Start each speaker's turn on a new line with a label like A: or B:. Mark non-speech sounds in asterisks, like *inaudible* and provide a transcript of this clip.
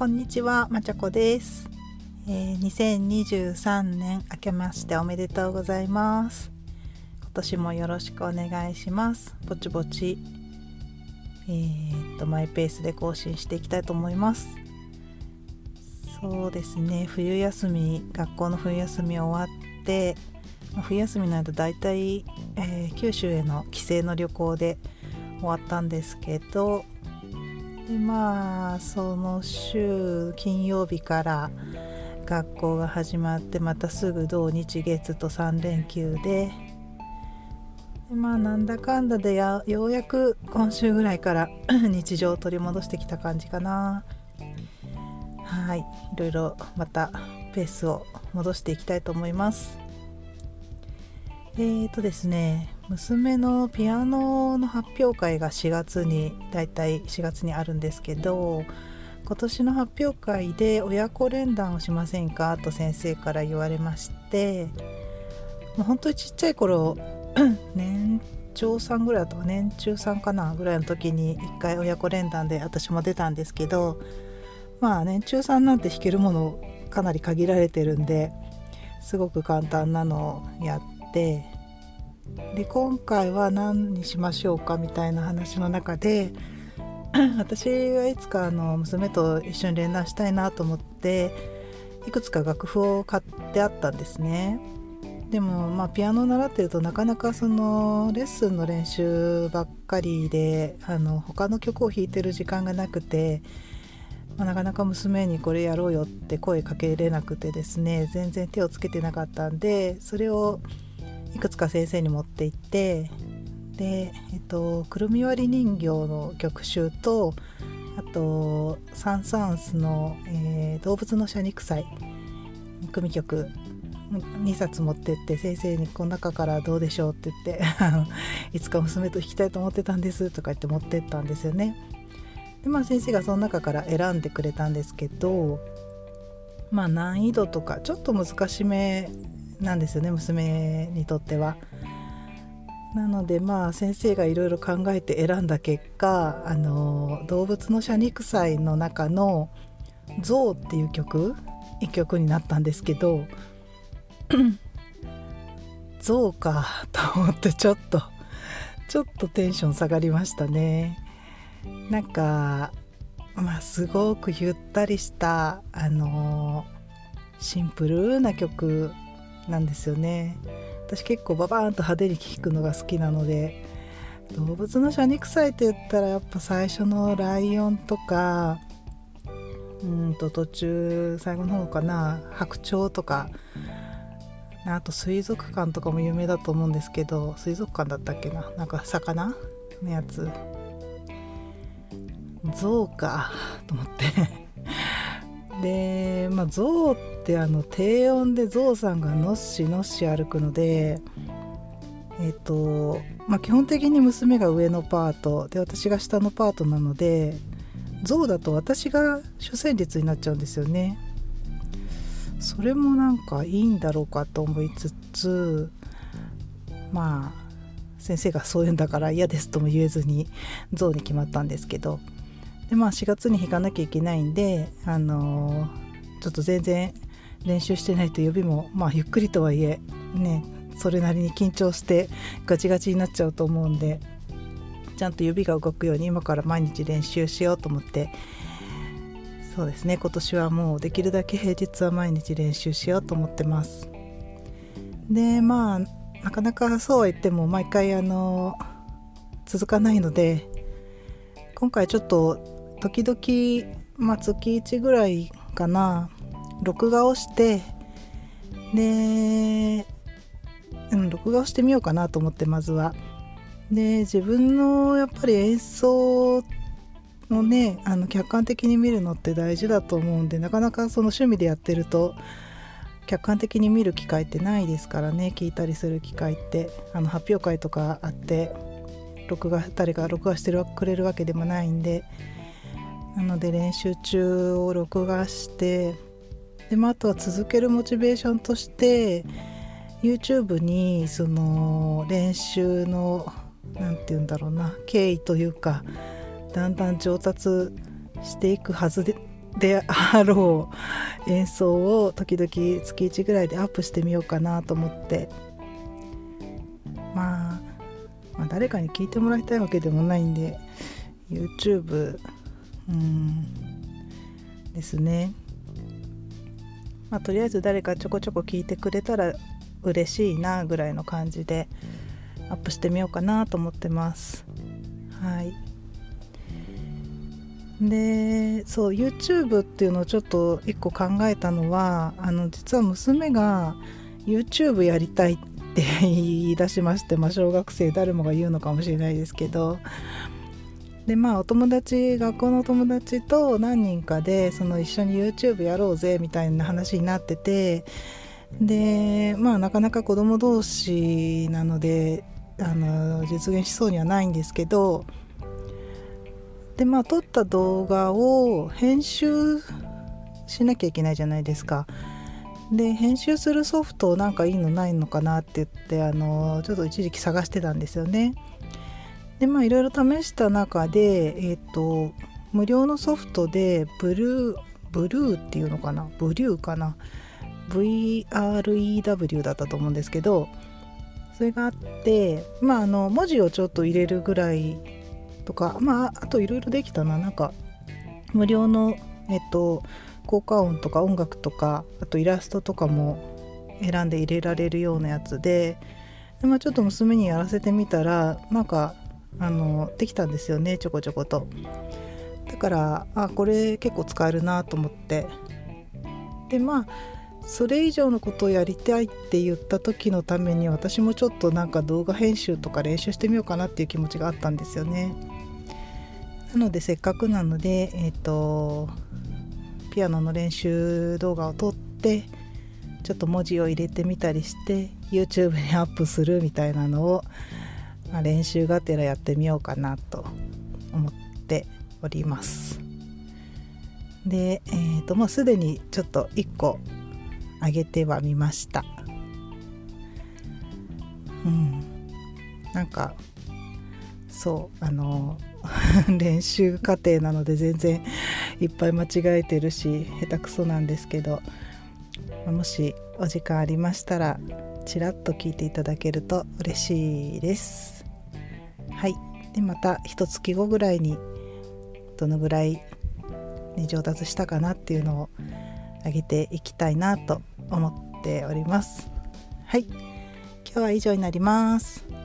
A: こんにちは、まちゃこです、えー、2023年明けましておめでとうございます。今年もよろしくお願いします。ぼちぼちえー、っとマイペースで更新していきたいと思います。そうですね冬休み学校の冬休み終わって冬休みの間だいたい、えー、九州への帰省の旅行で終わったんですけどでまあその週金曜日から学校が始まってまたすぐ土日月と3連休ででまあなんだかんだでようやく今週ぐらいから *coughs* 日常を取り戻してきた感じかな。はい。いろいろまたペースを戻していきたいと思います。えーとですね。娘のピアノの発表会が4月にだいたい4月にあるんですけど今年の発表会で親子連弾をしませんかと先生から言われましてもう本当にちっちゃい頃 *coughs* 年長さんぐらいだと年中さんかなぐらいの時に1回親子連弾で私も出たんですけどまあ年中さんなんて弾けるものかなり限られてるんですごく簡単なのをやってで今回は何にしましょうかみたいな話の中で *clears throat* 私はいつかあの娘と一緒に連弾したいなと思っていくつか楽譜を買ってあったんですね。でもまあピアノを習ってるとなかなかそのレッスンの練習ばっかりであの他の曲を弾いてる時間がなくて、まあ、なかなか娘にこれやろうよって声かけれなくてですね全然手をつけてなかったんでそれをいくつか先生に持って行ってで、えっと、くるみ割り人形の曲集とあとサン・サンスの、えー、動物の謝肉祭組曲2冊持ってって先生にこの中からどうでしょうって言って *laughs* いつか娘と弾きたいと思ってたんですとか言って持ってったんですよね。でまあ先生がその中から選んでくれたんですけどまあ難易度とかちょっと難しめなんですよね娘にとっては。なのでまあ先生がいろいろ考えて選んだ結果あの動物の謝肉祭の中の「象」っていう曲1曲になったんですけど *clears throat* 象かと思ってちょっとちょっとテンション下がりましたね。なんかまあすごくゆったりしたあのシンプルな曲なんですよね。私結構ババーンと派手に聴くのが好きなので動物の謝肉祭って言ったらやっぱ最初のライオンとかうんと途中最後の方かな白鳥とかあと水族館とかも有名だと思うんですけど水族館だったっけななんか魚？のやつ。象かと思って。でまあ象ってあの低音で象さんがのっしのっし歩くのでえっ、とまあ基本的に娘が上のパートで私が下のパートなので象だと私が主旋律になっちゃうんですよね。それもなんかいいんだろうかと思いつつまあ先生がそういうんだから嫌ですとも言えずに象に決まったんですけど。でまあ4月に弾かなきゃいけないんであのー、ちょっと全然練習してないと指もまあゆっくりとはいえねそれなりに緊張してガチガチになっちゃうと思うんでちゃんと指が動くように今から毎日練習しようと思ってそうですね今年はもうできるだけ平日は毎日練習しようと思ってます。でまあなかなかそうは言っても毎回あの続かないので今回ちょっと時々、まあ、月1ぐらいかな。録画をしてで、うん、録画をしてみようかなと思ってまずは。で自分のやっぱり演奏をねあの客観的に見るのって大事だと思うんでなかなかその趣味でやってると客観的に見る機会ってないですからね聞いたりする機会って。あの発表会とかあって録画誰か録画してくれるわけでもないんで。なので練習中を録画してで、まあ、あとは続けるモチベーションとして YouTube にその練習の何て言うんだろうな経緯というかだんだん上達していくはずでであろう演奏を時々月1ぐらいでアップしてみようかなと思って、まあ、まあ誰かに聞いてもらいたいわけでもないんで YouTube うん。ですね。まあとりあえず誰かちょこちょこ聞いてくれたら嬉しいなぐらいの感じでアップしてみようかなと思ってます。はい。でそう YouTube っていうのをちょっと一個考えたのはあの実は娘が YouTube やりたいって言い出しまして、まあ、小学生誰もが言うのかもしれないですけどでまあお友達学校の友達と何人かでその一緒に YouTube やろうぜみたいな話になっててでまあなかなか子供同士なのであの実現しそうにはないんですけどでまあ撮った動画を編集しなきゃいけないじゃないですか。で編集するソフトなんかいいのないのかなって言ってあのちょっと一時期探してたんですよね。でまあいろいろ試した中でえっ、ー、と無料のソフトでブルーブルーっていうのかな？ブリューかな？VREW だったと思うんですけどそれがあってまああの文字をちょっと入れるぐらいとかまああといろいろできたな。なんか無料のえっと効果音とか音楽とかあとイラストとかも選んで入れられるようなやつでで、まあ、ちょっと娘にやらせてみたらなんかあのできたんですよねちょこちょこと。だからあこれ結構使えるなと思って。でまあそれ以上のことをやりたいって言った時のために私もちょっとなんか動画編集とか練習してみようかなっていう気持ちがあったんですよね。なのでせっかくなのでえっ、ー、とピアノの練習動画を撮ってちょっと文字を入れてみたりして YouTube にアップするみたいなのを、まあ、練習がてらやってみようかなと思っております。でえっ、ー、ともうすでにちょっと1個あげてはみました。うん。なんかそうあの *laughs* 練習過程なので全然いっぱい間違えてるし下手くそなんですけどもしお時間ありましたらちらっと聞いていただけると嬉しいです。はい。でまた一月後ぐらいにどのぐらいね上達したかなっていうのを上げていきたいなと思っております。はい。今日は以上になります。